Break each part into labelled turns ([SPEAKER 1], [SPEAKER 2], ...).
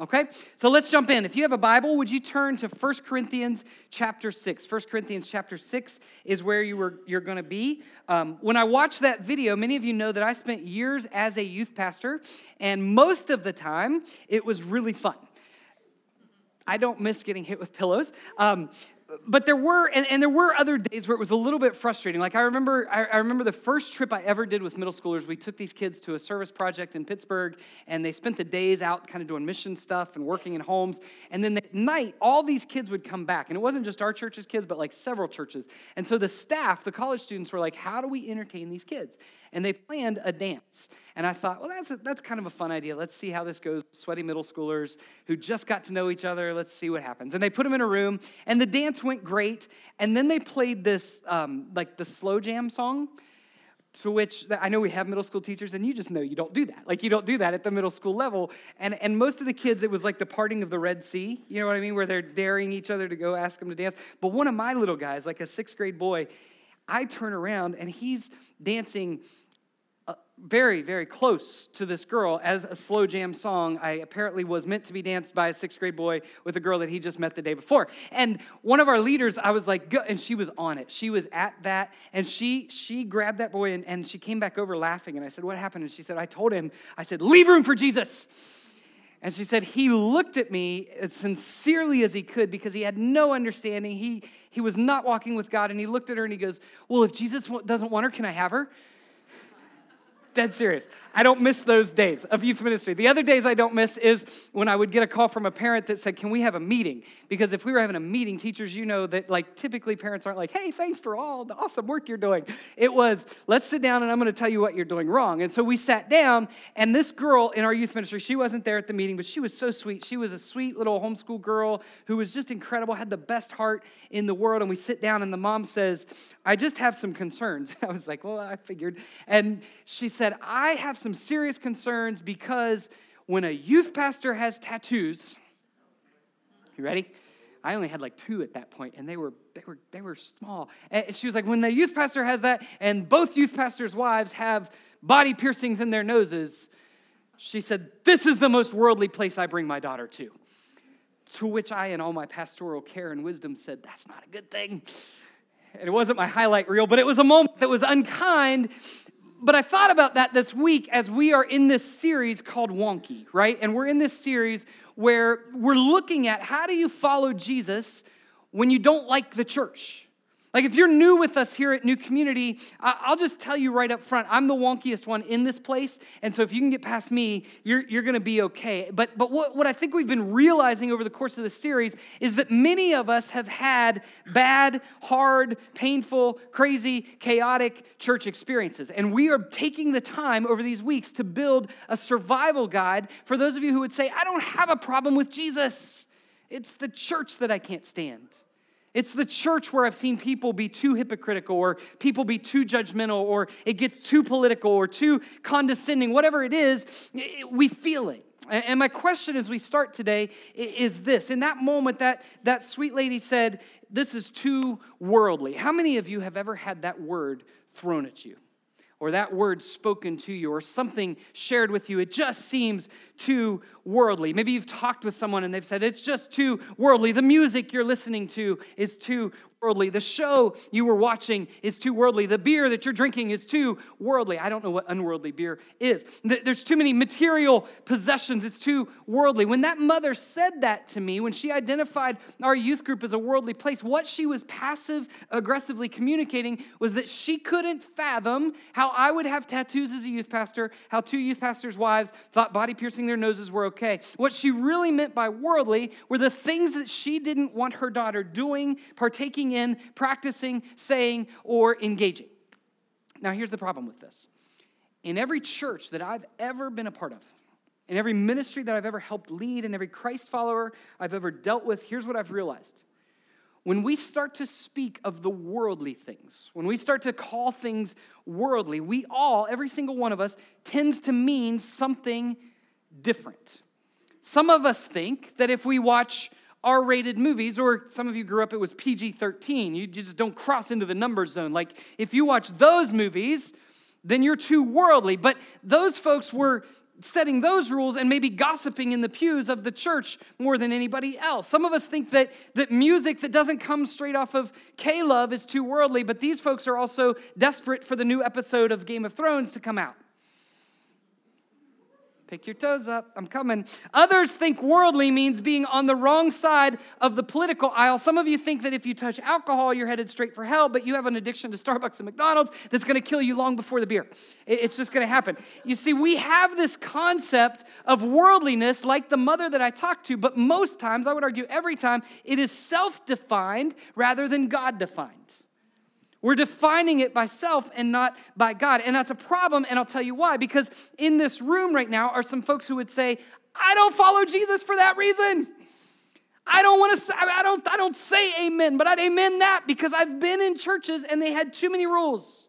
[SPEAKER 1] Okay? So let's jump in. If you have a Bible, would you turn to 1 Corinthians chapter 6? 1 Corinthians chapter 6 is where you were, you're going to be. Um, when I watched that video, many of you know that I spent years as a youth pastor, and most of the time it was really fun. I don't miss getting hit with pillows. Um, but there were and, and, there were other days where it was a little bit frustrating. Like i remember I, I, remember the first trip i ever did with middle schoolers we took these kids to a service project in pittsburgh and they spent the days out kind of doing mission stuff and working in homes. And then at night all these kids would come back. And it wasn't just our church's kids but like several churches. And so the staff the college students were like how do we entertain these kids and they planned a dance. And I thought, well, that's, a, that's kind of a fun idea. Let's see how this goes. Sweaty middle schoolers who just got to know each other. Let's see what happens. And they put them in a room, and the dance went great. And then they played this, um, like the slow jam song to which I know we have middle school teachers, and you just know you don't do that. Like, you don't do that at the middle school level. And, and most of the kids, it was like the parting of the Red Sea, you know what I mean? Where they're daring each other to go ask them to dance. But one of my little guys, like a sixth grade boy, I turn around and he's dancing Uh, very, very close to this girl as a slow jam song. I apparently was meant to be danced by a sixth grade boy with a girl that he just met the day before. And one of our leaders, I was like, and she was on it. She was at that, and she she grabbed that boy and, and she came back over laughing. And I said, What happened? And she said, I told him, I said, leave room for Jesus. And she said, he looked at me as sincerely as he could because he had no understanding. He, he was not walking with God. And he looked at her and he goes, Well, if Jesus doesn't want her, can I have her? Dead serious. I don't miss those days of youth ministry. The other days I don't miss is when I would get a call from a parent that said, Can we have a meeting? Because if we were having a meeting, teachers, you know that like typically parents aren't like, Hey, thanks for all the awesome work you're doing. It was, Let's sit down and I'm going to tell you what you're doing wrong. And so we sat down, and this girl in our youth ministry, she wasn't there at the meeting, but she was so sweet. She was a sweet little homeschool girl who was just incredible, had the best heart in the world. And we sit down, and the mom says, I just have some concerns. I was like, Well, I figured. And she said, I have some serious concerns because when a youth pastor has tattoos, you ready? I only had like two at that point, and they were they were they were small. And she was like, when the youth pastor has that, and both youth pastors' wives have body piercings in their noses, she said, This is the most worldly place I bring my daughter to. To which I, in all my pastoral care and wisdom, said, That's not a good thing. And it wasn't my highlight reel, but it was a moment that was unkind but I thought about that this week as we are in this series called Wonky, right? And we're in this series where we're looking at how do you follow Jesus when you don't like the church? Like, if you're new with us here at New Community, I'll just tell you right up front, I'm the wonkiest one in this place. And so, if you can get past me, you're, you're going to be okay. But, but what, what I think we've been realizing over the course of this series is that many of us have had bad, hard, painful, crazy, chaotic church experiences. And we are taking the time over these weeks to build a survival guide for those of you who would say, I don't have a problem with Jesus, it's the church that I can't stand. It's the church where I've seen people be too hypocritical or people be too judgmental or it gets too political or too condescending. Whatever it is, we feel it. And my question as we start today is this. In that moment, that, that sweet lady said, This is too worldly. How many of you have ever had that word thrown at you? Or that word spoken to you or something shared with you, it just seems too worldly. Maybe you've talked with someone and they've said, it's just too worldly. The music you're listening to is too worldly. The show you were watching is too worldly. The beer that you're drinking is too worldly. I don't know what unworldly beer is. There's too many material possessions. It's too worldly. When that mother said that to me, when she identified our youth group as a worldly place, what she was passive aggressively communicating was that she couldn't fathom how I would have tattoos as a youth pastor, how two youth pastors' wives thought body piercing their noses were okay. What she really meant by worldly were the things that she didn't want her daughter doing, partaking in, practicing, saying, or engaging. Now, here's the problem with this. In every church that I've ever been a part of, in every ministry that I've ever helped lead, in every Christ follower I've ever dealt with, here's what I've realized. When we start to speak of the worldly things, when we start to call things worldly, we all, every single one of us, tends to mean something different. Some of us think that if we watch R rated movies, or some of you grew up, it was PG 13. You just don't cross into the number zone. Like, if you watch those movies, then you're too worldly. But those folks were setting those rules and maybe gossiping in the pews of the church more than anybody else. Some of us think that, that music that doesn't come straight off of K Love is too worldly, but these folks are also desperate for the new episode of Game of Thrones to come out. Pick your toes up, I'm coming. Others think worldly means being on the wrong side of the political aisle. Some of you think that if you touch alcohol, you're headed straight for hell, but you have an addiction to Starbucks and McDonald's that's gonna kill you long before the beer. It's just gonna happen. You see, we have this concept of worldliness like the mother that I talked to, but most times, I would argue every time, it is self defined rather than God defined. We're defining it by self and not by God. And that's a problem, and I'll tell you why. Because in this room right now are some folks who would say, I don't follow Jesus for that reason. I don't want to say, I don't, I don't say amen, but I'd amen that because I've been in churches and they had too many rules.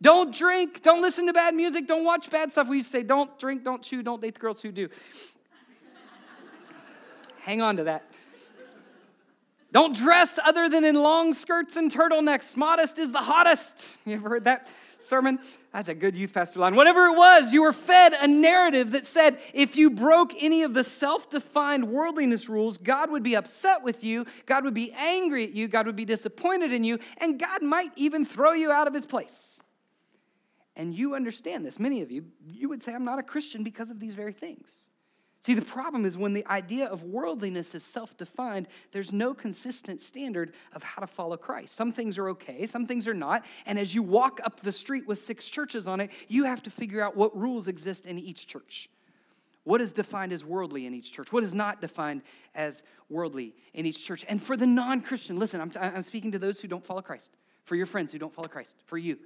[SPEAKER 1] Don't drink, don't listen to bad music, don't watch bad stuff. We used to say, don't drink, don't chew, don't date the girls who do. Hang on to that. Don't dress other than in long skirts and turtlenecks. Modest is the hottest. You ever heard that sermon? That's a good youth pastor line. Whatever it was, you were fed a narrative that said if you broke any of the self defined worldliness rules, God would be upset with you, God would be angry at you, God would be disappointed in you, and God might even throw you out of his place. And you understand this. Many of you, you would say, I'm not a Christian because of these very things. See, the problem is when the idea of worldliness is self defined, there's no consistent standard of how to follow Christ. Some things are okay, some things are not. And as you walk up the street with six churches on it, you have to figure out what rules exist in each church. What is defined as worldly in each church? What is not defined as worldly in each church? And for the non Christian, listen, I'm, I'm speaking to those who don't follow Christ, for your friends who don't follow Christ, for you.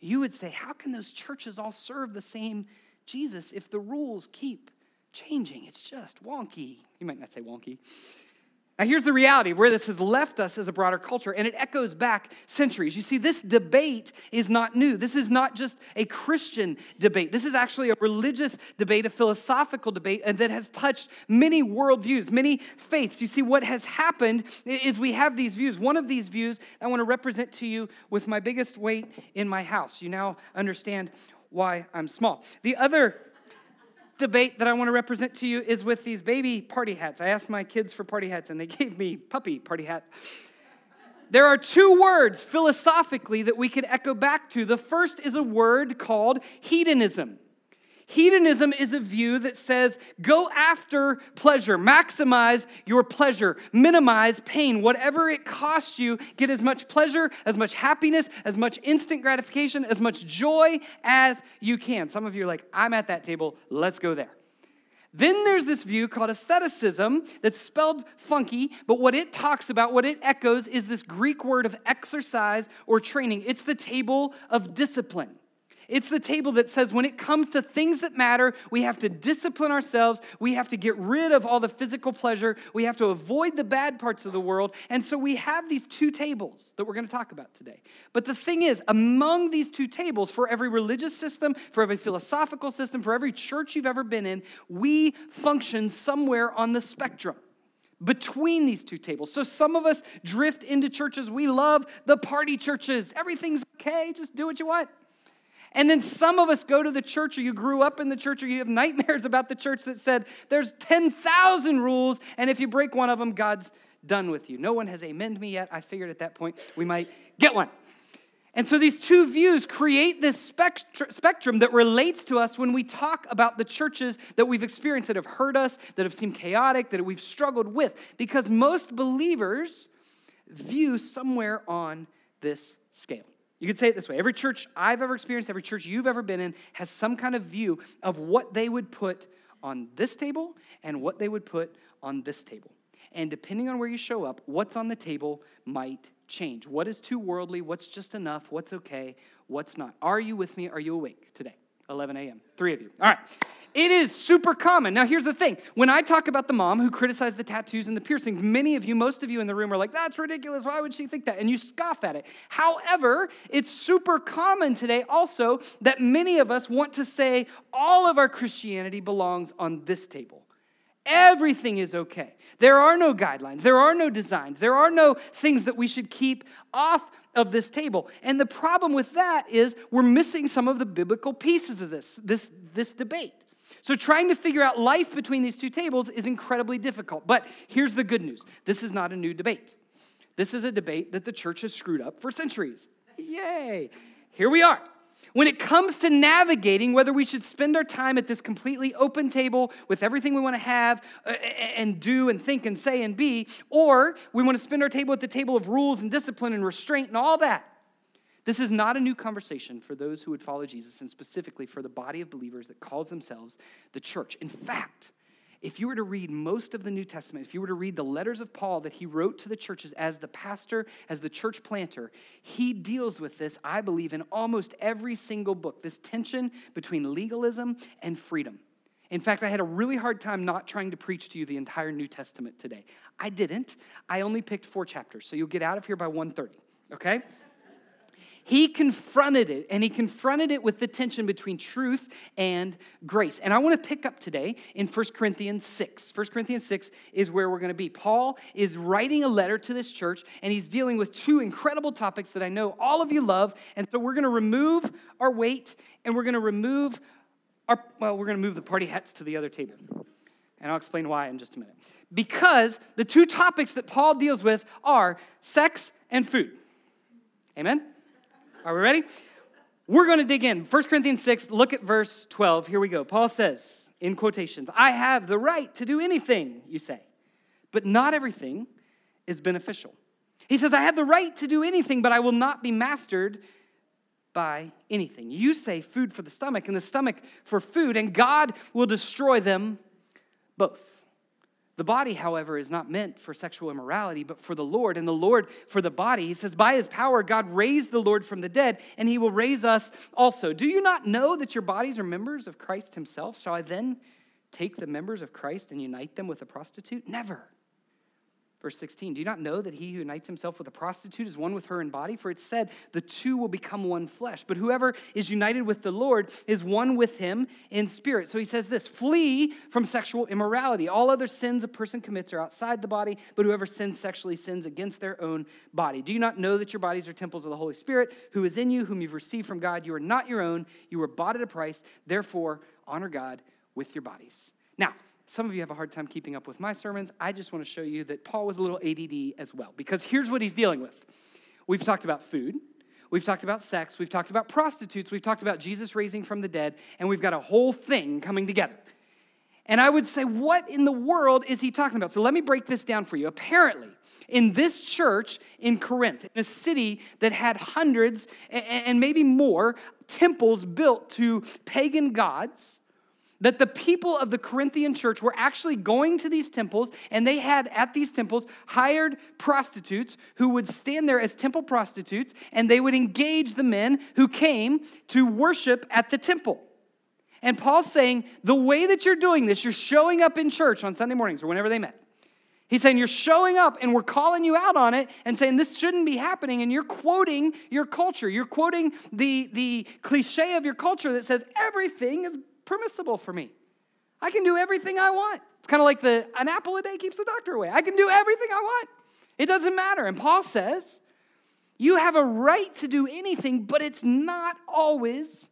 [SPEAKER 1] You would say, how can those churches all serve the same Jesus if the rules keep changing. It's just wonky. You might not say wonky. Now, here's the reality where this has left us as a broader culture, and it echoes back centuries. You see, this debate is not new. This is not just a Christian debate. This is actually a religious debate, a philosophical debate, and that has touched many worldviews, many faiths. You see, what has happened is we have these views. One of these views I want to represent to you with my biggest weight in my house. You now understand why I'm small. The other debate that I want to represent to you is with these baby party hats. I asked my kids for party hats and they gave me puppy party hats. There are two words philosophically that we could echo back to. The first is a word called hedonism. Hedonism is a view that says go after pleasure, maximize your pleasure, minimize pain. Whatever it costs you, get as much pleasure, as much happiness, as much instant gratification, as much joy as you can. Some of you are like, I'm at that table, let's go there. Then there's this view called asceticism that's spelled funky, but what it talks about, what it echoes, is this Greek word of exercise or training. It's the table of discipline. It's the table that says when it comes to things that matter, we have to discipline ourselves. We have to get rid of all the physical pleasure. We have to avoid the bad parts of the world. And so we have these two tables that we're going to talk about today. But the thing is, among these two tables, for every religious system, for every philosophical system, for every church you've ever been in, we function somewhere on the spectrum between these two tables. So some of us drift into churches. We love the party churches. Everything's okay, just do what you want. And then some of us go to the church, or you grew up in the church, or you have nightmares about the church that said there's 10,000 rules, and if you break one of them, God's done with you. No one has amended me yet. I figured at that point we might get one. And so these two views create this spectrum that relates to us when we talk about the churches that we've experienced that have hurt us, that have seemed chaotic, that we've struggled with. Because most believers view somewhere on this scale. You could say it this way every church I've ever experienced, every church you've ever been in, has some kind of view of what they would put on this table and what they would put on this table. And depending on where you show up, what's on the table might change. What is too worldly? What's just enough? What's okay? What's not? Are you with me? Are you awake today? 11 a.m. Three of you. All right. It is super common. Now, here's the thing. When I talk about the mom who criticized the tattoos and the piercings, many of you, most of you in the room are like, that's ridiculous. Why would she think that? And you scoff at it. However, it's super common today also that many of us want to say all of our Christianity belongs on this table. Everything is okay. There are no guidelines, there are no designs, there are no things that we should keep off of this table. And the problem with that is we're missing some of the biblical pieces of this, this, this debate. So, trying to figure out life between these two tables is incredibly difficult. But here's the good news this is not a new debate. This is a debate that the church has screwed up for centuries. Yay! Here we are. When it comes to navigating whether we should spend our time at this completely open table with everything we want to have uh, and do and think and say and be, or we want to spend our table at the table of rules and discipline and restraint and all that, this is not a new conversation for those who would follow Jesus and specifically for the body of believers that calls themselves the church. In fact, if you were to read most of the New Testament, if you were to read the letters of Paul that he wrote to the churches as the pastor, as the church planter, he deals with this, I believe, in almost every single book this tension between legalism and freedom. In fact, I had a really hard time not trying to preach to you the entire New Testament today. I didn't. I only picked four chapters, so you'll get out of here by 1:30, okay? He confronted it, and he confronted it with the tension between truth and grace. And I want to pick up today in 1 Corinthians 6. 1 Corinthians 6 is where we're going to be. Paul is writing a letter to this church, and he's dealing with two incredible topics that I know all of you love. And so we're going to remove our weight, and we're going to remove our, well, we're going to move the party hats to the other table. And I'll explain why in just a minute. Because the two topics that Paul deals with are sex and food. Amen? Are we ready? We're going to dig in. 1 Corinthians 6, look at verse 12. Here we go. Paul says, in quotations, I have the right to do anything, you say, but not everything is beneficial. He says, I have the right to do anything, but I will not be mastered by anything. You say food for the stomach and the stomach for food, and God will destroy them both. The body, however, is not meant for sexual immorality, but for the Lord, and the Lord for the body. He says, By his power, God raised the Lord from the dead, and he will raise us also. Do you not know that your bodies are members of Christ himself? Shall I then take the members of Christ and unite them with a prostitute? Never. Verse 16, do you not know that he who unites himself with a prostitute is one with her in body? For it said, the two will become one flesh. But whoever is united with the Lord is one with him in spirit. So he says this flee from sexual immorality. All other sins a person commits are outside the body, but whoever sins sexually sins against their own body. Do you not know that your bodies are temples of the Holy Spirit who is in you, whom you've received from God? You are not your own, you were bought at a price. Therefore, honor God with your bodies. Now, some of you have a hard time keeping up with my sermons. I just want to show you that Paul was a little ADD as well, because here's what he's dealing with. We've talked about food, we've talked about sex, we've talked about prostitutes, we've talked about Jesus raising from the dead, and we've got a whole thing coming together. And I would say, what in the world is he talking about? So let me break this down for you. Apparently, in this church in Corinth, in a city that had hundreds and maybe more temples built to pagan gods, that the people of the Corinthian church were actually going to these temples, and they had at these temples hired prostitutes who would stand there as temple prostitutes, and they would engage the men who came to worship at the temple. And Paul's saying, the way that you're doing this, you're showing up in church on Sunday mornings or whenever they met. He's saying you're showing up and we're calling you out on it and saying this shouldn't be happening. And you're quoting your culture. You're quoting the, the cliche of your culture that says everything is permissible for me. I can do everything I want. It's kind of like the an apple a day keeps the doctor away. I can do everything I want. It doesn't matter. And Paul says, you have a right to do anything, but it's not always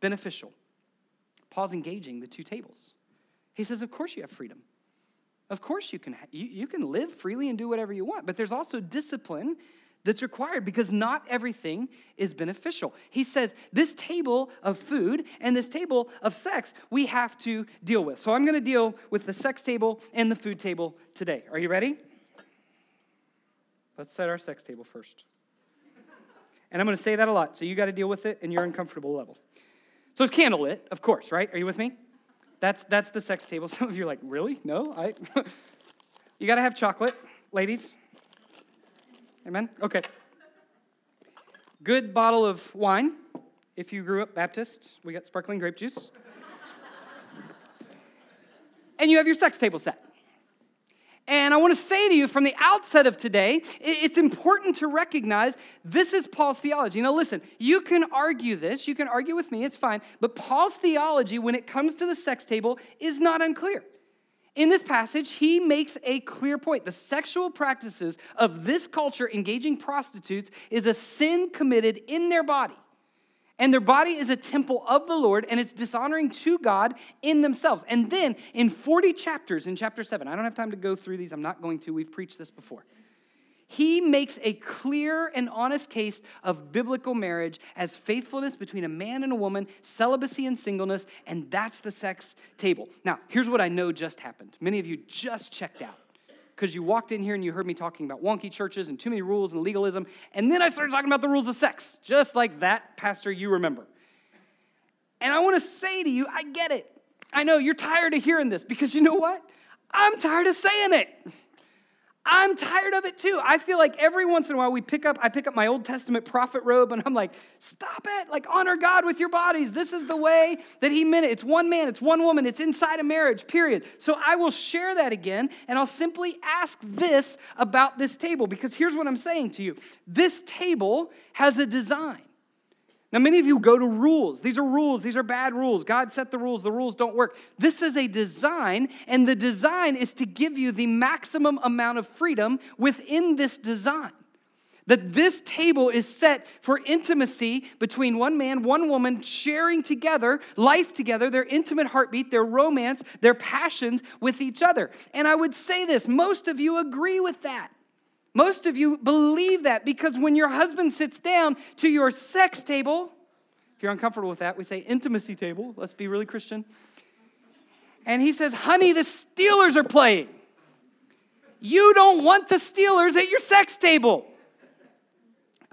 [SPEAKER 1] beneficial. Paul's engaging the two tables. He says, Of course you have freedom. Of course you can, you, you can live freely and do whatever you want, but there's also discipline that's required because not everything is beneficial. He says this table of food and this table of sex we have to deal with. So I'm going to deal with the sex table and the food table today. Are you ready? Let's set our sex table first. And I'm going to say that a lot, so you got to deal with it in your uncomfortable level. So it's candlelit, of course, right? Are you with me? That's that's the sex table. Some of you are like, really? No, I. you got to have chocolate, ladies. Amen? Okay. Good bottle of wine. If you grew up Baptist, we got sparkling grape juice. and you have your sex table set. And I want to say to you from the outset of today, it's important to recognize this is Paul's theology. Now, listen, you can argue this, you can argue with me, it's fine, but Paul's theology when it comes to the sex table is not unclear. In this passage, he makes a clear point. The sexual practices of this culture engaging prostitutes is a sin committed in their body. And their body is a temple of the Lord, and it's dishonoring to God in themselves. And then in 40 chapters, in chapter 7, I don't have time to go through these, I'm not going to, we've preached this before. He makes a clear and honest case of biblical marriage as faithfulness between a man and a woman, celibacy and singleness, and that's the sex table. Now, here's what I know just happened. Many of you just checked out because you walked in here and you heard me talking about wonky churches and too many rules and legalism, and then I started talking about the rules of sex, just like that pastor you remember. And I want to say to you, I get it. I know you're tired of hearing this because you know what? I'm tired of saying it. I'm tired of it too. I feel like every once in a while we pick up, I pick up my Old Testament prophet robe and I'm like, stop it. Like, honor God with your bodies. This is the way that He meant it. It's one man, it's one woman, it's inside a marriage, period. So I will share that again and I'll simply ask this about this table because here's what I'm saying to you this table has a design. Now, many of you go to rules. These are rules. These are bad rules. God set the rules. The rules don't work. This is a design, and the design is to give you the maximum amount of freedom within this design. That this table is set for intimacy between one man, one woman, sharing together, life together, their intimate heartbeat, their romance, their passions with each other. And I would say this most of you agree with that. Most of you believe that because when your husband sits down to your sex table, if you're uncomfortable with that, we say intimacy table. Let's be really Christian. And he says, Honey, the Steelers are playing. You don't want the Steelers at your sex table.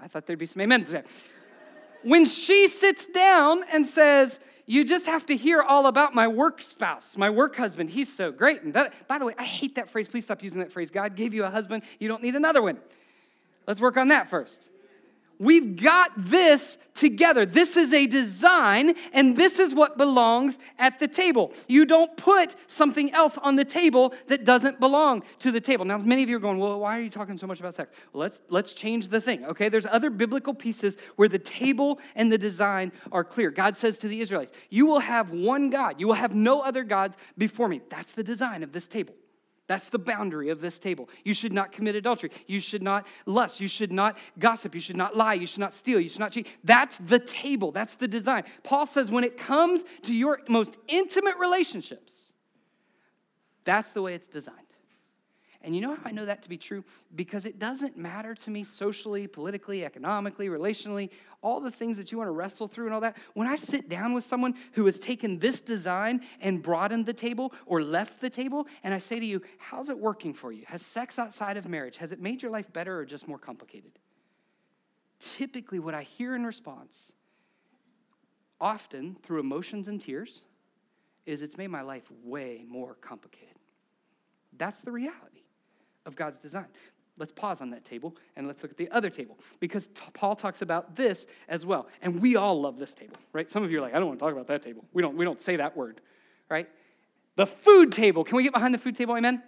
[SPEAKER 1] I thought there'd be some amen there. When she sits down and says, you just have to hear all about my work spouse, my work husband. He's so great. And that, by the way, I hate that phrase. Please stop using that phrase. God gave you a husband. You don't need another one. Let's work on that first. We've got this together. This is a design, and this is what belongs at the table. You don't put something else on the table that doesn't belong to the table. Now, many of you are going, well, why are you talking so much about sex? Well, let's, let's change the thing, okay? There's other biblical pieces where the table and the design are clear. God says to the Israelites, You will have one God, you will have no other gods before me. That's the design of this table. That's the boundary of this table. You should not commit adultery. You should not lust. You should not gossip. You should not lie. You should not steal. You should not cheat. That's the table. That's the design. Paul says when it comes to your most intimate relationships, that's the way it's designed. And you know how I know that to be true? Because it doesn't matter to me socially, politically, economically, relationally, all the things that you want to wrestle through and all that. When I sit down with someone who has taken this design and broadened the table or left the table, and I say to you, How's it working for you? Has sex outside of marriage, has it made your life better or just more complicated? Typically, what I hear in response, often through emotions and tears, is it's made my life way more complicated. That's the reality of God's design. Let's pause on that table and let's look at the other table because t- Paul talks about this as well. And we all love this table, right? Some of you are like, I don't want to talk about that table. We don't, we don't say that word, right? The food table. Can we get behind the food table? Amen?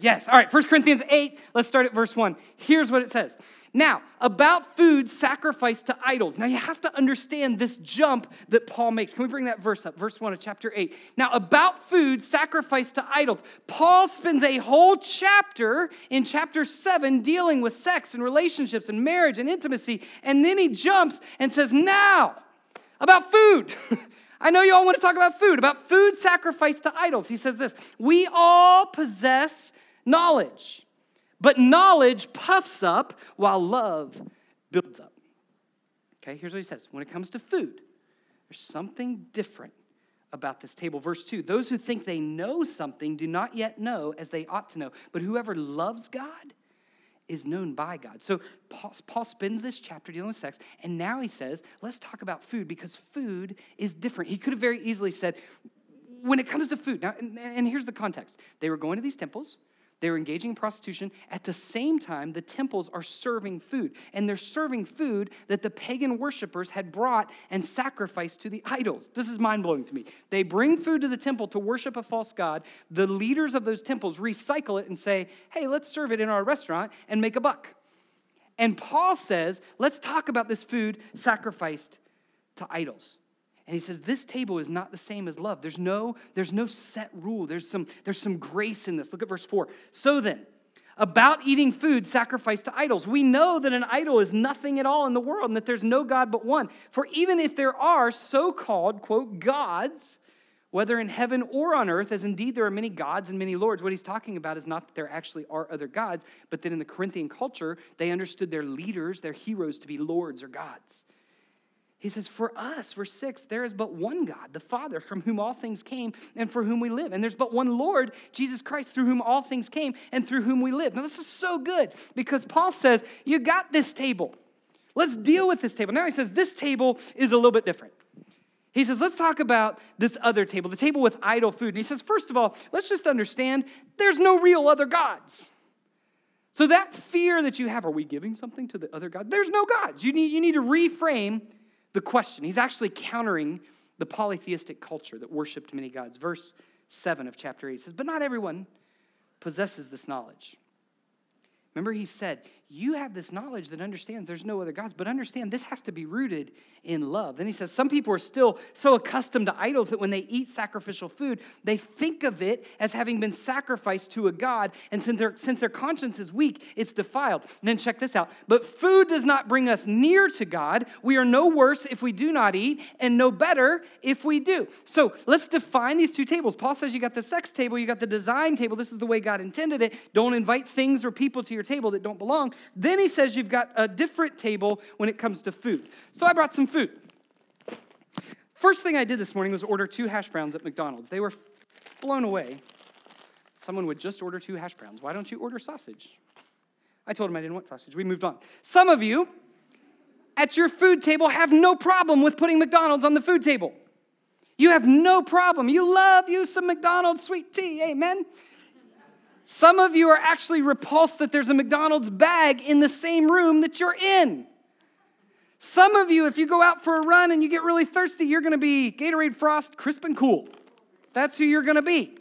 [SPEAKER 1] Yes. All right, 1 Corinthians 8, let's start at verse 1. Here's what it says. Now, about food sacrificed to idols. Now, you have to understand this jump that Paul makes. Can we bring that verse up? Verse 1 of chapter 8. Now, about food sacrificed to idols. Paul spends a whole chapter in chapter 7 dealing with sex and relationships and marriage and intimacy. And then he jumps and says, Now, about food. I know you all want to talk about food, about food sacrificed to idols. He says this We all possess knowledge. But knowledge puffs up while love builds up. Okay, here's what he says when it comes to food, there's something different about this table. Verse 2 Those who think they know something do not yet know as they ought to know, but whoever loves God is known by God. So Paul, Paul, spends this chapter dealing with sex, and now he says, let's talk about food because food is different. He could have very easily said, when it comes to food, now, and, and here's the context they were going to these temples, they were engaging in prostitution. At the same time, the temples are serving food. And they're serving food that the pagan worshippers had brought and sacrificed to the idols. This is mind blowing to me. They bring food to the temple to worship a false god. The leaders of those temples recycle it and say, hey, let's serve it in our restaurant and make a buck. And Paul says, let's talk about this food sacrificed to idols. And he says, this table is not the same as love. There's no, there's no set rule. There's some, there's some grace in this. Look at verse 4. So then, about eating food sacrificed to idols. We know that an idol is nothing at all in the world and that there's no God but one. For even if there are so called, quote, gods, whether in heaven or on earth, as indeed there are many gods and many lords, what he's talking about is not that there actually are other gods, but that in the Corinthian culture, they understood their leaders, their heroes, to be lords or gods. He says, For us, verse 6, there is but one God, the Father, from whom all things came and for whom we live. And there's but one Lord, Jesus Christ, through whom all things came and through whom we live. Now, this is so good because Paul says, You got this table. Let's deal with this table. Now he says, This table is a little bit different. He says, Let's talk about this other table, the table with idol food. And he says, First of all, let's just understand there's no real other gods. So that fear that you have, are we giving something to the other God? There's no gods. You need, you need to reframe the question. He's actually countering the polytheistic culture that worshiped many gods. Verse 7 of chapter 8 says, But not everyone possesses this knowledge. Remember, he said, You have this knowledge that understands there's no other gods, but understand this has to be rooted in love. Then he says, Some people are still so accustomed to idols that when they eat sacrificial food, they think of it as having been sacrificed to a God. And since, their since their conscience is weak, it's defiled. And then check this out. But food does not bring us near to God. We are no worse if we do not eat, and no better if we do. So let's define these two tables. Paul says you got the sex table, you got the design table. This is the way God intended it. Don't invite things or people to your table that don't belong. Then he says you've got a different table when it comes to food. So I brought some food. First thing I did this morning was order two hash browns at McDonald's. They were blown away. Someone would just order two hash browns. Why don't you order sausage? I told him I didn't want sausage. We moved on. Some of you at your food table have no problem with putting McDonald's on the food table. You have no problem. You love you some McDonald's sweet tea. Amen. Some of you are actually repulsed that there's a McDonald's bag in the same room that you're in. Some of you, if you go out for a run and you get really thirsty, you're to be Gatorade Frost, crisp and cool. That's who you're to be.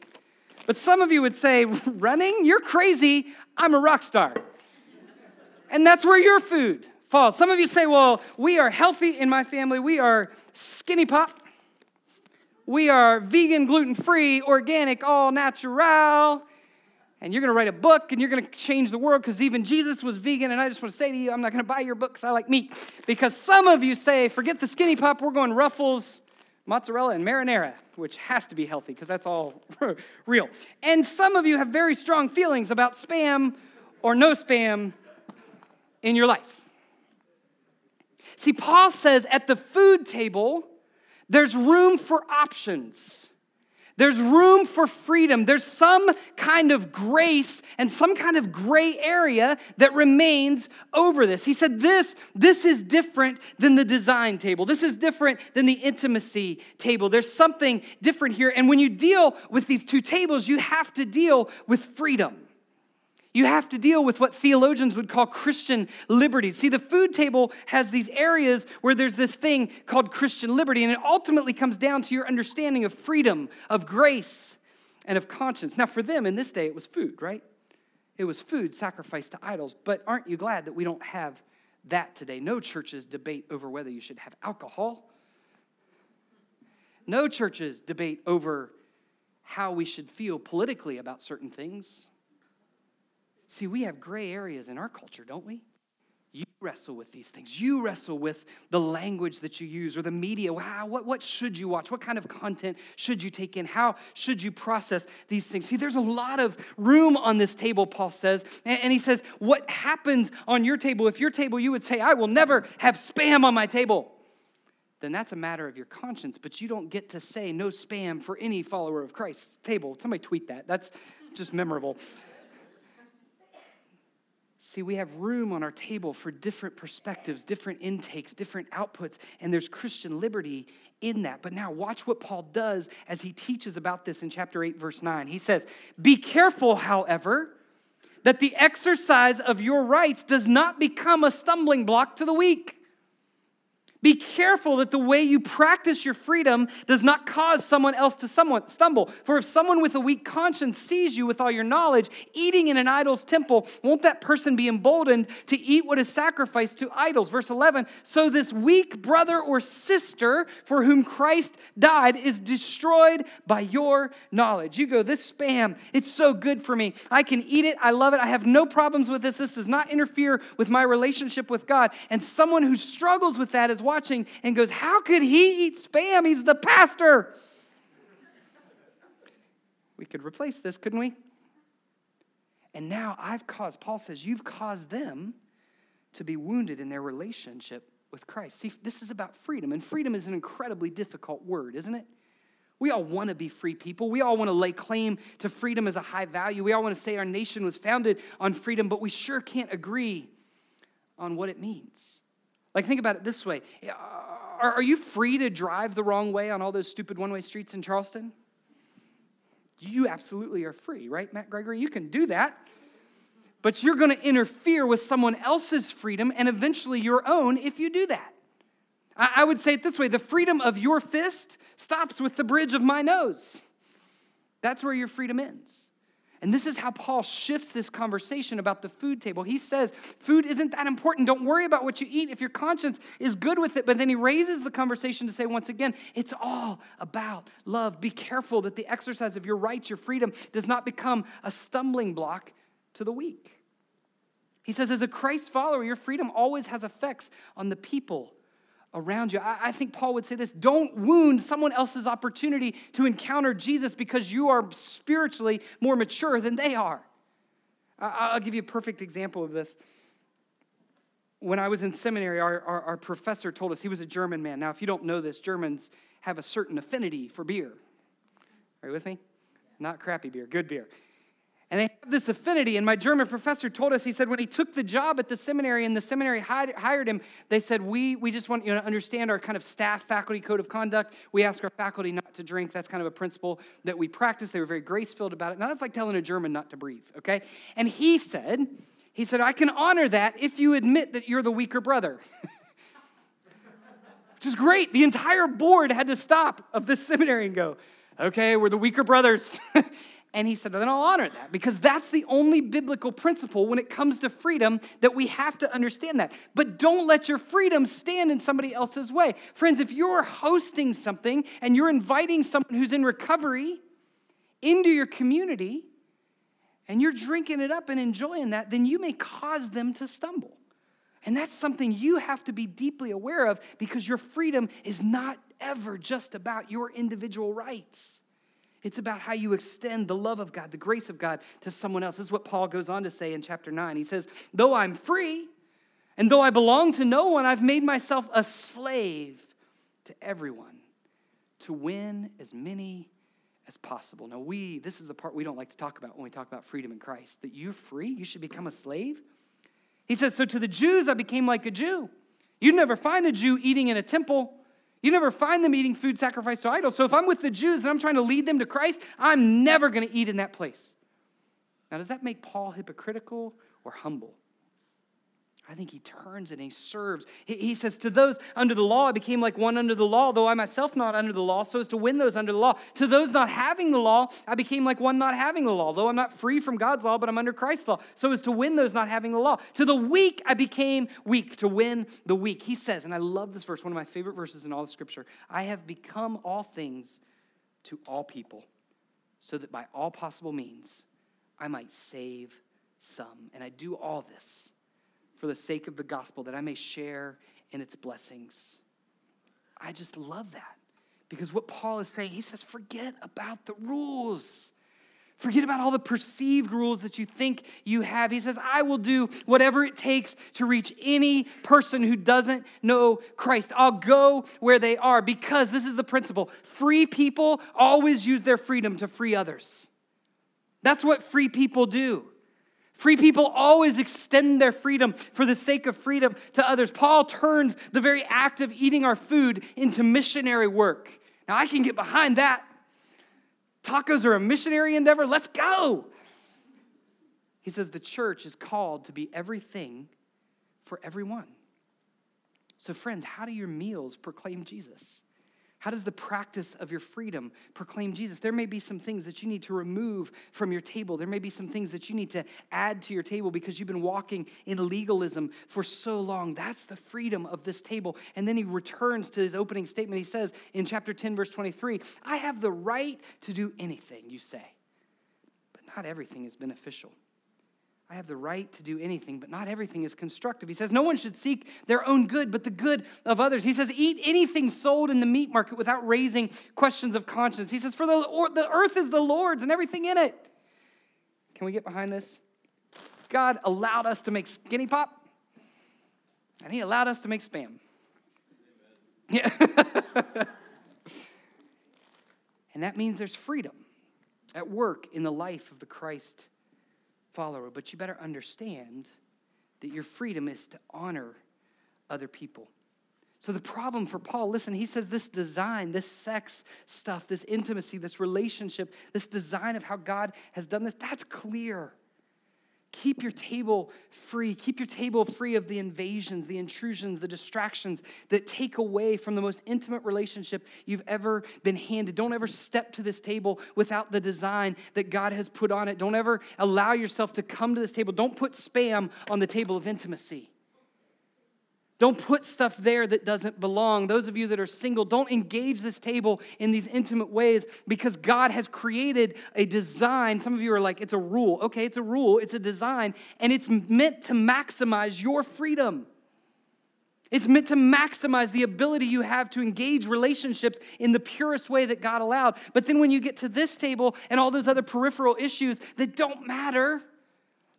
[SPEAKER 1] But some of you would say, running? You're crazy. I'm a rock star. And that's where your food falls. Some of you say, well, we are healthy in my family. We are skinny pop. We are vegan, gluten free, organic, all natural and you're going to write a book and you're going to change the world because even Jesus was vegan. And I just want to say to you, I'm not going to buy your book because I like meat. Because some of you say, forget the skinny pop, we're going Ruffles, mozzarella, and marinara, which has to be healthy because that's all real. And some of you have very strong feelings about spam or no spam in your life. See, Paul says at the food table, there's room for options. There's room for freedom. There's some kind of grace and some kind of gray area that remains over this. He said, This, this is different than the design table. This is different than the intimacy table. There's something different here. And when you deal with these two tables, you have to deal with freedom. You have to deal with what theologians would call Christian liberty. See, the food table has these areas where there's this thing called Christian liberty, and it ultimately comes down to your understanding of freedom, of grace, and of conscience. Now, for them in this day, it was food, right? It was food sacrificed to idols. But aren't you glad that we don't have that today? No churches debate over whether you should have alcohol. No churches debate over how we should feel politically about certain things. See, we have gray areas in our culture, don't we? You wrestle with these things. You wrestle with the language that you use or the media. Wow, what, what should you watch? What kind of content should you take in? How should you process these things? See, there's a lot of room on this table, Paul says. And, and he says, What happens on your table? If your table, you would say, I will never have spam on my table then that's a matter of your conscience, but you don't get to say no spam for any follower of Christ's table. Somebody tweet that. That's just memorable. See, we have room on our table for different perspectives, different intakes, different outputs, and there's Christian liberty in that. But now, watch what Paul does as he teaches about this in chapter 8, verse 9. He says, Be careful, however, that the exercise of your rights does not become a stumbling block to the weak. Be careful that the way you practice your freedom does not cause someone else to someone stumble. For if someone with a weak conscience sees you with all your knowledge eating in an idol's temple, won't that person be emboldened to eat what is sacrificed to idols? Verse 11 So this weak brother or sister for whom Christ died is destroyed by your knowledge. You go, This spam, it's so good for me. I can eat it. I love it. I have no problems with this. This does not interfere with my relationship with God. And someone who struggles with that is watching and goes, How could he eat spam? He's the pastor. We could replace this, couldn't we? And now I've caused, Paul says, you've caused them to be wounded in their relationship with Christ. See, this is about freedom, and freedom is an incredibly difficult word, isn't it? We all want to be free people. We all want to lay claim to freedom as a high value. We all want to say our nation was founded on freedom, but we sure can't agree on what it means. Like, think about it this way uh, Are, are you free to drive the wrong way on all those stupid one way streets in Charleston? You absolutely are free, right, Matt Gregory? You can do that. But you're going to interfere with someone else's freedom and eventually your own if you do that. I, I would say it this way the freedom of your fist stops with the bridge of my nose. That's where your freedom ends. And this is how Paul shifts this conversation about the food table. He says, Food isn't that important. Don't worry about what you eat if your conscience is good with it. But then he raises the conversation to say, once again, it's all about love. Be careful that the exercise of your rights, your freedom, does not become a stumbling block to the weak. He says, as a Christ follower, your freedom always has effects on the people around you. I, I, think Paul would say this don't wound someone else's opportunity to encounter Jesus because you are spiritually more mature than they are. I, will give you a perfect example of this. When I was in seminary, our, our, our professor told us he was a German man. Now, if you don't know this, Germans have a certain affinity for beer. Are you with me? Not crappy beer, good beer. And they have this affinity. And my German professor told us, he said, when he took the job at the seminary and the seminary hired him, they said, we, we just want you to understand our kind of staff faculty code of conduct. We ask our faculty not to drink. That's kind of a principle that we practice. They were very grace filled about it. Now, that's like telling a German not to breathe, okay? And he said, he said, I can honor that if you admit that you're the weaker brother. Which is great. The entire board had to stop of this seminary and go, okay, we're the weaker brothers. And he said, then I'll honor that because that's the only biblical principle when it comes to freedom that we have to understand that. But don't let your freedom stand in somebody else's way. Friends, if you're hosting something and you're inviting someone who's in recovery into your community and you're drinking it up and enjoying that, then you may cause them to stumble. And that's something you have to be deeply aware of because your freedom is not ever just about your individual rights. It's about how you extend the love of God, the grace of God to someone else. This is what Paul goes on to say in chapter 9. He says, Though I'm free, and though I belong to no one, I've made myself a slave to everyone to win as many as possible. Now, we, this is the part we don't like to talk about when we talk about freedom in Christ that you're free, you should become a slave. He says, So to the Jews, I became like a Jew. You'd never find a Jew eating in a temple you never find them eating food sacrificed to idols. So if I'm with the Jews and I'm trying to lead them to Christ, I'm never going to eat in that place. Now, does that make Paul hypocritical or humble? I think he turns and he serves. He, he, says, To those under the law, I became like one under the law, though I myself not under the law, so as to win those under the law. To those not having the law, I became like one not having the law, though I'm not free from God's law, but I'm under Christ's law, so as to win those not having the law. To the weak, I became weak, to win the weak. He says, and I love this verse, one of my favorite verses in all of Scripture I have become all things to all people, so that by all possible means I might save some. And I do all this for the sake of the gospel, that I may share in its blessings. I just love that because what Paul is saying, he says, forget about the rules. Forget about all the perceived rules that you think you have. He says, I will do whatever it takes to reach any person who doesn't know Christ. I'll go where they are because this is the principle free people always use their freedom to free others. That's what free people do. Free people always extend their freedom for the sake of freedom to others. Paul turns the very act of eating our food into missionary work. Now, I can get behind that. Tacos are a missionary endeavor. Let's go. He says the church is called to be everything for everyone. So, friends, how do your meals proclaim Jesus? How does the practice of your freedom proclaim Jesus? There may be some things that you need to remove from your table. There may be some things that you need to add to your table because you've been walking in legalism for so long. That's the freedom of this table. And then he returns to his opening statement. He says in chapter 10, verse 23, I have the right to do anything you say, but not everything is beneficial. I have the right to do anything, but not everything is constructive. He says, No one should seek their own good, but the good of others. He says, Eat anything sold in the meat market without raising questions of conscience. He says, For the, the earth is the Lord's and everything in it. Can we get behind this? God allowed us to make skinny pop, and He allowed us to make spam. Yeah. and that means there's freedom at work in the life of the Christ follower, but you better understand that your freedom is to honor other people. So, the problem for Paul, listen, he says this design, this sex stuff, this intimacy, this relationship, this design of how God has done this, that's clear. Keep your table free. Keep your table free of the invasions, the intrusions, the distractions that take away from the most intimate relationship you've ever been handed. Don't ever step to this table without the design that God has put on it. Don't ever allow yourself to come to this table. Don't put spam on the table of intimacy. Don't put stuff there that doesn't belong. Those of you that are single, don't engage this table in these intimate ways because God has created a design. Some of you are like, it's a rule. Okay, it's a rule, it's a design, and it's meant to maximize your freedom. It's meant to maximize the ability you have to engage relationships in the purest way that God allowed. But then when you get to this table and all those other peripheral issues that don't matter,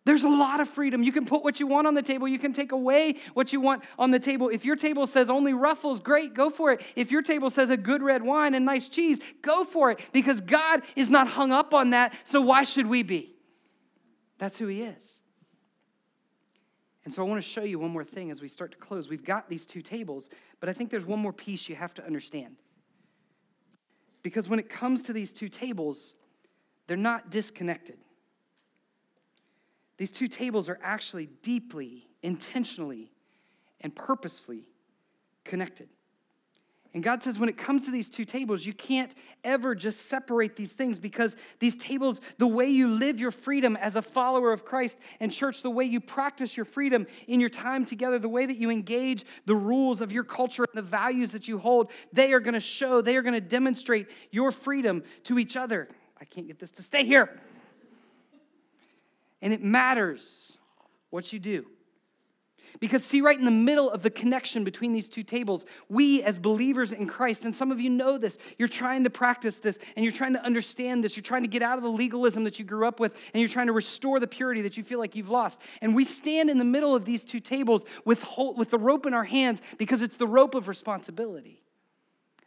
[SPEAKER 1] there's a lot of freedom. You can put what you want on the table. You can take away what you want on the table. If your table says only ruffles, great, go for it. If your table says a good red wine and nice cheese, go for it because God is not hung up on that. So why should we be? That's who He is. And so I want to show you one more thing as we start to close. We've got these two tables, but I think there's one more piece you have to understand. Because when it comes to these two tables, they're not disconnected. These two tables are actually deeply, intentionally, and purposefully connected. And God says, when it comes to these two tables, you can't ever just separate these things because these tables, the way you live your freedom as a follower of Christ and church, the way you practice your freedom in your time together, the way that you engage the rules of your culture and the values that you hold, they are going to show, they are going to demonstrate your freedom to each other. I can't get this to stay here. And it matters what you do. Because, see, right in the middle of the connection between these two tables, we as believers in Christ, and some of you know this, you're trying to practice this and you're trying to understand this. You're trying to get out of the legalism that you grew up with and you're trying to restore the purity that you feel like you've lost. And we stand in the middle of these two tables with, with the rope in our hands because it's the rope of responsibility.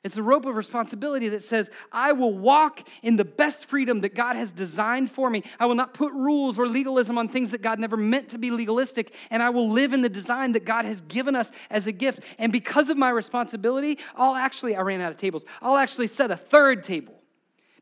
[SPEAKER 1] It's the rope of responsibility that says, I will walk in the best freedom that God has designed for me. I will not put rules or legalism on things that God never meant to be legalistic, and I will live in the design that God has given us as a gift. And because of my responsibility, I'll actually, I ran out of tables, I'll actually set a third table.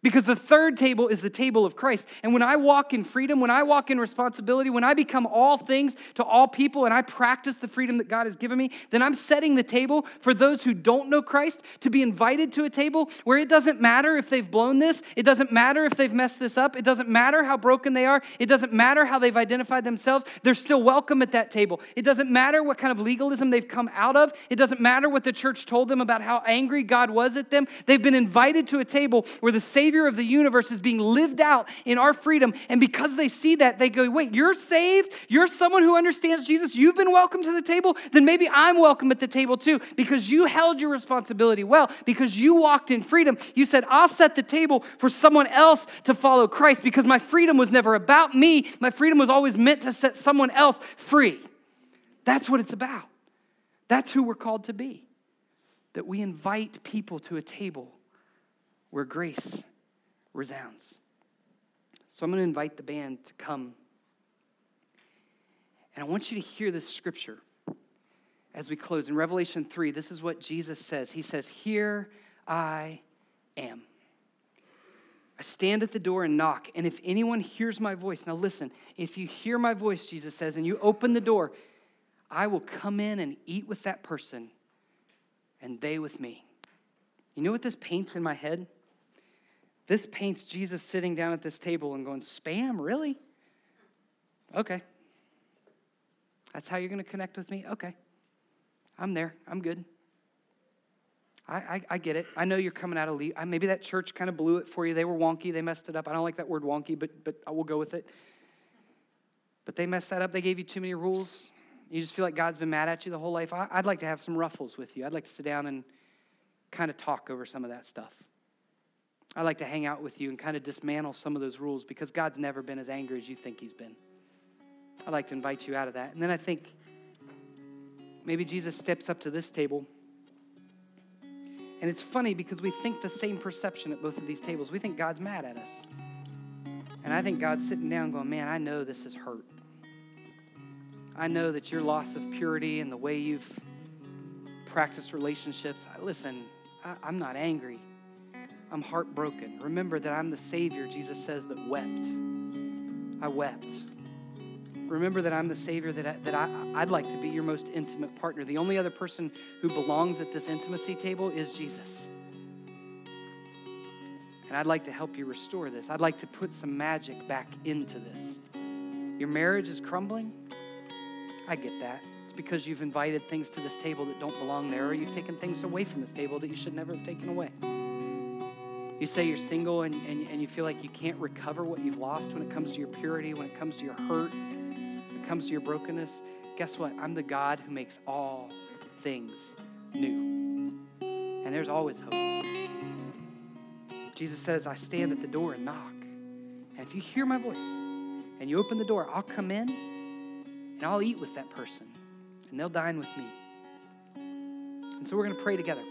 [SPEAKER 1] Because the third table is the table of Christ. And when I walk in freedom, when I walk in responsibility, when I become all things to all people and I practice the freedom that God has given me, then I'm setting the table for those who don't know Christ to be invited to a table where it doesn't matter if they've blown this, it doesn't matter if they've messed this up, it doesn't matter how broken they are, it doesn't matter how they've identified themselves, they're still welcome at that table. It doesn't matter what kind of legalism they've come out of, it doesn't matter what the church told them about how angry God was at them. They've been invited to a table where the Savior Savior of the universe is being lived out in our freedom. And because they see that, they go, wait, you're saved? You're someone who understands Jesus? You've been welcome to the table? Then maybe I'm welcome at the table too because you held your responsibility well, because you walked in freedom. You said, I'll set the table for someone else to follow Christ because my freedom was never about me. My freedom was always meant to set someone else free. That's what it's about. That's who we're called to be. That we invite people to a table where grace resounds. So I'm going to invite the band to come. And I want you to hear this scripture as we close. In Revelation 3, this is what Jesus says He says, Here I am. I stand at the door and knock, and if anyone hears my voice, now listen, if you hear my voice, Jesus says, and you open the door, I will come in and eat with that person, and they with me. You know what this paints in my head? This paints Jesus sitting down at this table and going, Spam, really? Okay. That's how you're going to connect with me? Okay. I'm there. I'm good. I, I, I, get it. I know you're coming out of leave. Maybe that church kind of blew it for you. They were wonky. They messed it up. I don't like that word wonky, but, but I will go with it. But they messed that up. They gave you too many rules. You just feel like God's been mad at you the whole life. I, I'd like to have some ruffles with you. I'd like to sit down and kind of talk over some of that stuff. I'd like to hang out with you and kind of dismantle some of those rules because God's never been as angry as you think He's been. I'd like to invite you out of that. And then I think maybe Jesus steps up to this table. And it's funny because we think the same perception at both of these tables. We think God's mad at us. And I think God's sitting down going, Man, I know this is hurt. I know that your loss of purity and the way you've practiced relationships, listen, I, I'm not angry. I'm heartbroken. Remember that I'm the Savior, Jesus says, that wept. I wept. Remember that I'm the Savior, that, I, that I, I'd like to be your most intimate partner. The only other person who belongs at this intimacy table is Jesus. And I'd like to help you restore this. I'd like to put some magic back into this. Your marriage is crumbling. I get that. It's because you've invited things to this table that don't belong there, or you've taken things away from this table that you should never have taken away. You say you're single and, and, and you feel like you can't recover what you've lost when it comes to your purity, when it comes to your hurt, when it comes to your brokenness. Guess what? I'm the God who makes all things new. And there's always hope. Jesus says, I stand at the door and knock. And if you hear my voice and you open the door, I'll come in and I'll eat with that person and they'll dine with me. And so we're going to pray together.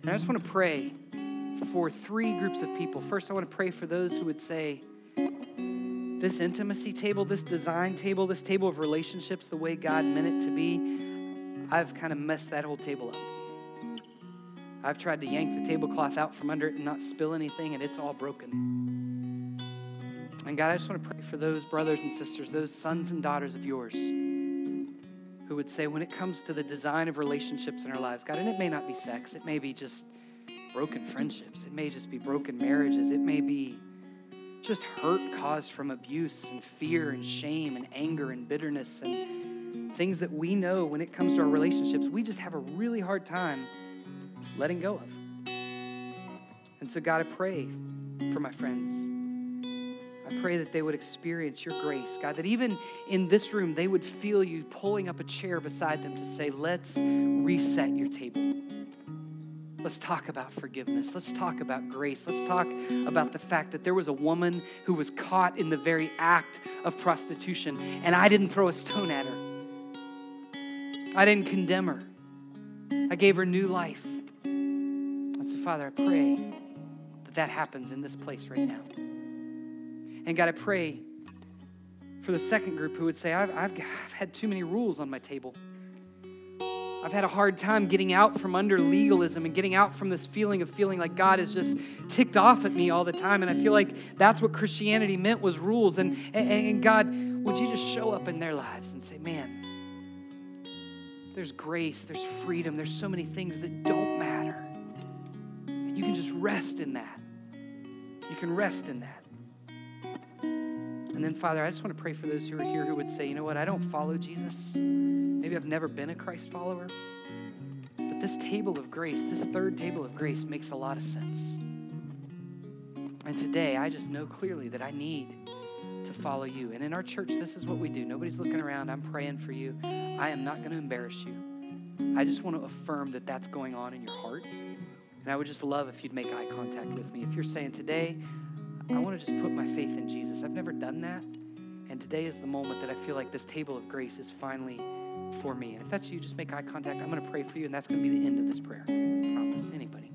[SPEAKER 1] And I just want to pray for three groups of people. First, I want to pray for those who would say, this intimacy table, this design table, this table of relationships, the way God meant it to be, I've kind of messed that whole table up. I've tried to yank the tablecloth out from under it and not spill anything, and it's all broken. And God, I just want to pray for those brothers and sisters, those sons and daughters of yours who would say, when it comes to the design of relationships in our lives, God, and it may not be sex, it may be just broken friendships, it may just be broken marriages, it may be just hurt caused from abuse and fear and shame and anger and bitterness and things that we know when it comes to our relationships, we just have a really hard time letting go of. And so, God, I pray for my friends. I pray that they would experience your grace, God, that even in this room, they would feel you pulling up a chair beside them to say, Let's reset your table. Let's talk about forgiveness. Let's talk about grace. Let's talk about the fact that there was a woman who was caught in the very act of prostitution, and I didn't throw a stone at her. I didn't condemn her. I gave her new life. And so, Father, I pray that that happens in this place right now. And God, I pray for the second group who would say, I've, I've, I've had too many rules on my table. I've had a hard time getting out from under legalism and getting out from this feeling of feeling like God is just ticked off at me all the time. And I feel like that's what Christianity meant was rules. And, and, and God, would you just show up in their lives and say, man, there's grace, there's freedom, there's so many things that don't matter. And you can just rest in that. You can rest in that. And then, Father, I just want to pray for those who are here who would say, you know what, I don't follow Jesus. Maybe I've never been a Christ follower. But this table of grace, this third table of grace, makes a lot of sense. And today, I just know clearly that I need to follow you. And in our church, this is what we do. Nobody's looking around. I'm praying for you. I am not going to embarrass you. I just want to affirm that that's going on in your heart. And I would just love if you'd make eye contact with me. If you're saying, today, I mm. want to just put my faith in Jesus. I've never done that. And today is the moment that I feel like this table of grace is finally for me. And if that's you, just make eye contact. I'm going to pray for you, and that's going to be the end of this prayer. I promise. Anybody.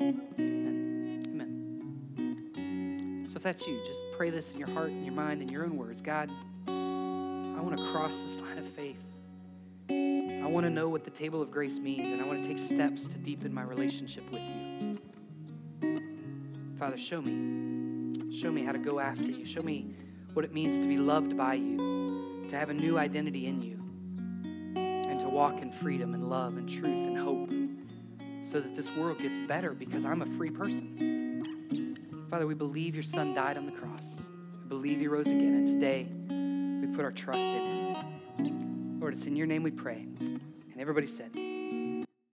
[SPEAKER 1] Amen. Amen. So if that's you, just pray this in your heart and your mind and your own words. God, I want to cross this line of faith. I want to know what the table of grace means, and I want to take steps to deepen my relationship with you. Father, show me. Show me how to go after you. Show me what it means to be loved by you, to have a new identity in you, and to walk in freedom and love and truth and hope so that this world gets better because I'm a free person. Father, we believe your son died on the cross. We believe he rose again. And today we put our trust in him. Lord, it's in your name we pray. And everybody said,